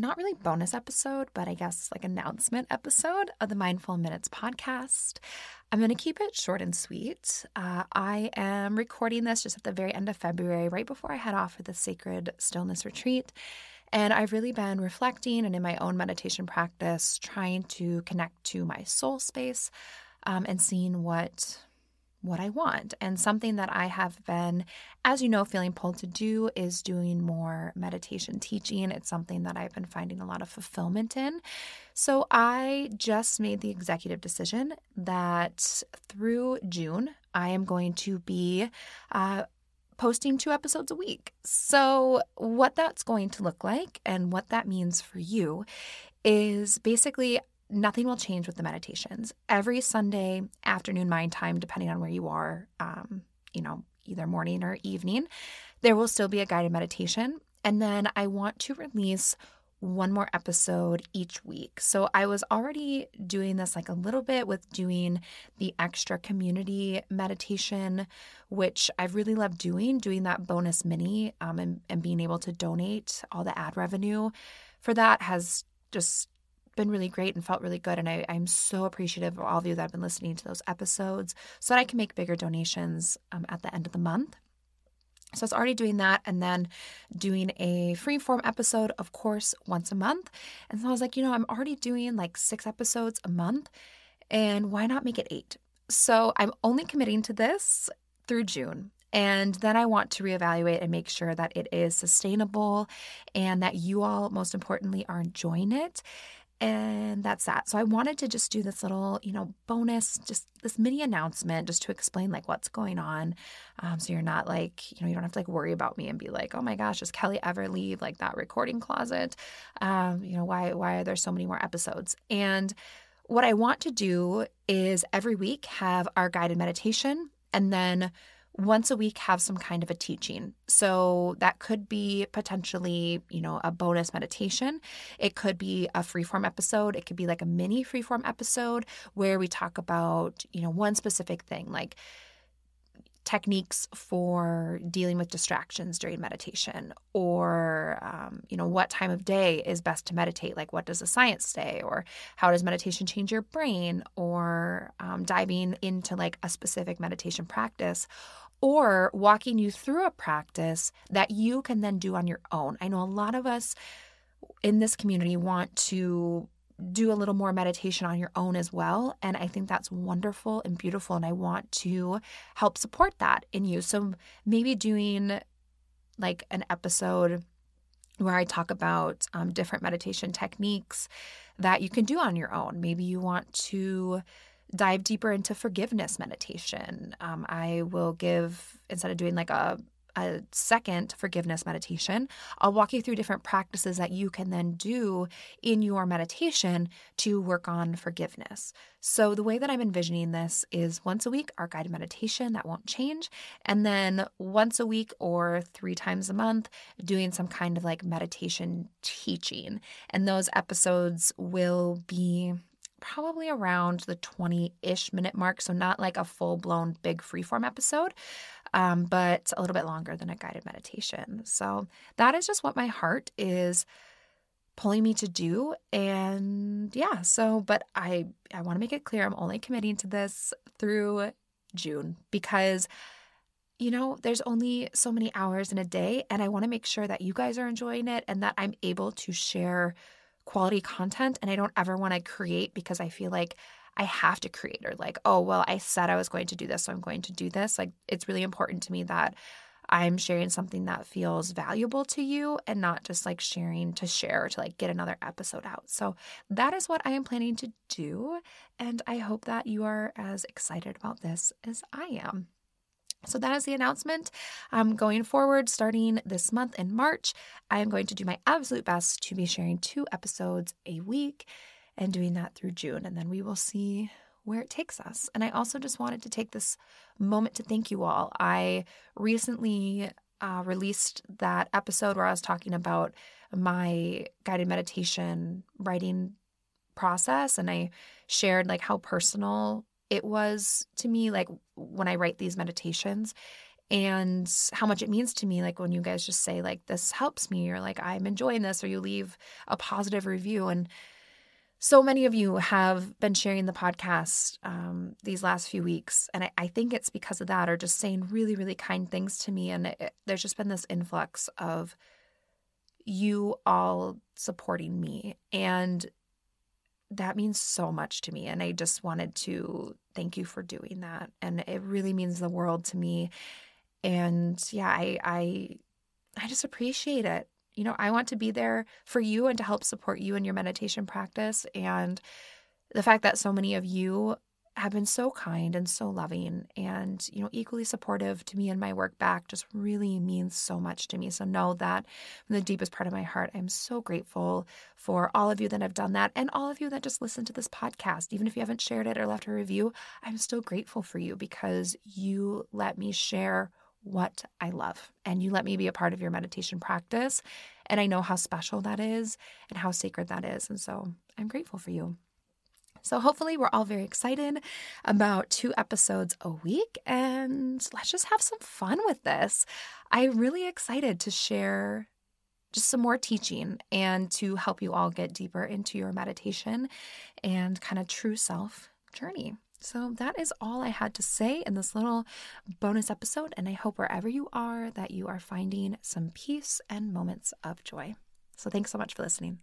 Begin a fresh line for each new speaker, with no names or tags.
not really bonus episode, but I guess like announcement episode of the Mindful Minutes podcast. I'm going to keep it short and sweet. Uh, I am recording this just at the very end of February, right before I head off for the Sacred Stillness Retreat. And I've really been reflecting and in my own meditation practice, trying to connect to my soul space um, and seeing what what I want. And something that I have been, as you know, feeling pulled to do is doing more meditation teaching. It's something that I've been finding a lot of fulfillment in. So I just made the executive decision that through June, I am going to be. Uh, posting two episodes a week. So, what that's going to look like and what that means for you is basically nothing will change with the meditations. Every Sunday afternoon mind time, depending on where you are, um, you know, either morning or evening, there will still be a guided meditation. And then I want to release one more episode each week. So I was already doing this like a little bit with doing the extra community meditation, which I've really loved doing, doing that bonus mini um, and, and being able to donate all the ad revenue for that has just been really great and felt really good. And I, am so appreciative of all of you that have been listening to those episodes so that I can make bigger donations um, at the end of the month. So I was already doing that and then doing a free form episode, of course, once a month. And so I was like, you know, I'm already doing like six episodes a month, and why not make it eight? So I'm only committing to this through June. And then I want to reevaluate and make sure that it is sustainable and that you all, most importantly, are enjoying it and that's that. So I wanted to just do this little, you know, bonus, just this mini announcement just to explain like what's going on. Um, so you're not like, you know, you don't have to like worry about me and be like, oh my gosh, does Kelly ever leave like that recording closet? Um, you know, why why are there so many more episodes? And what I want to do is every week have our guided meditation and then once a week have some kind of a teaching. So that could be potentially, you know, a bonus meditation. It could be a freeform episode. It could be like a mini freeform episode where we talk about, you know, one specific thing like techniques for dealing with distractions during meditation or um, you know what time of day is best to meditate? Like what does the science say? Or how does meditation change your brain? Or um, diving into like a specific meditation practice or walking you through a practice that you can then do on your own. I know a lot of us in this community want to do a little more meditation on your own as well. And I think that's wonderful and beautiful. And I want to help support that in you. So maybe doing like an episode where I talk about um, different meditation techniques that you can do on your own. Maybe you want to dive deeper into forgiveness meditation. Um, I will give, instead of doing like a a second forgiveness meditation, I'll walk you through different practices that you can then do in your meditation to work on forgiveness. So, the way that I'm envisioning this is once a week, our guided meditation that won't change. And then once a week or three times a month, doing some kind of like meditation teaching. And those episodes will be probably around the 20 ish minute mark. So, not like a full blown big freeform episode, um, but a little bit longer than a guided meditation. So, that is just what my heart is pulling me to do and yeah so but i i want to make it clear i'm only committing to this through june because you know, there's only so many hours in a day, and I want to make sure that you guys are enjoying it and that I'm able to share quality content and I don't ever want to create because I feel like I have to create or like, oh, well, I said I was going to do this, so I'm going to do this. Like, it's really important to me that I'm sharing something that feels valuable to you and not just like sharing to share to like get another episode out. So, that is what I am planning to do. And I hope that you are as excited about this as I am. So that is the announcement. Um, going forward, starting this month in March, I am going to do my absolute best to be sharing two episodes a week and doing that through June. And then we will see where it takes us. And I also just wanted to take this moment to thank you all. I recently uh, released that episode where I was talking about my guided meditation writing process and I shared like how personal it was to me like when I write these meditations and how much it means to me like when you guys just say like this helps me or like I'm enjoying this or you leave a positive review and so many of you have been sharing the podcast um, these last few weeks and I, I, think it's because of that or just saying really really kind things to me and it, there's just been this influx of you all supporting me and that means so much to me. And I just wanted to thank you for doing that. And it really means the world to me. And yeah, I I I just appreciate it. You know, I want to be there for you and to help support you in your meditation practice. And the fact that so many of you have been so kind and so loving and you know equally supportive to me and my work back just really means so much to me so know that from the deepest part of my heart i'm so grateful for all of you that have done that and all of you that just listen to this podcast even if you haven't shared it or left a review i'm still grateful for you because you let me share what I love. And you let me be a part of your meditation practice. And I know how special that is and how sacred that is. And so I'm grateful for you. So, hopefully, we're all very excited about two episodes a week, and let's just have some fun with this. I'm really excited to share just some more teaching and to help you all get deeper into your meditation and kind of true self journey. So, that is all I had to say in this little bonus episode. And I hope wherever you are that you are finding some peace and moments of joy. So, thanks so much for listening.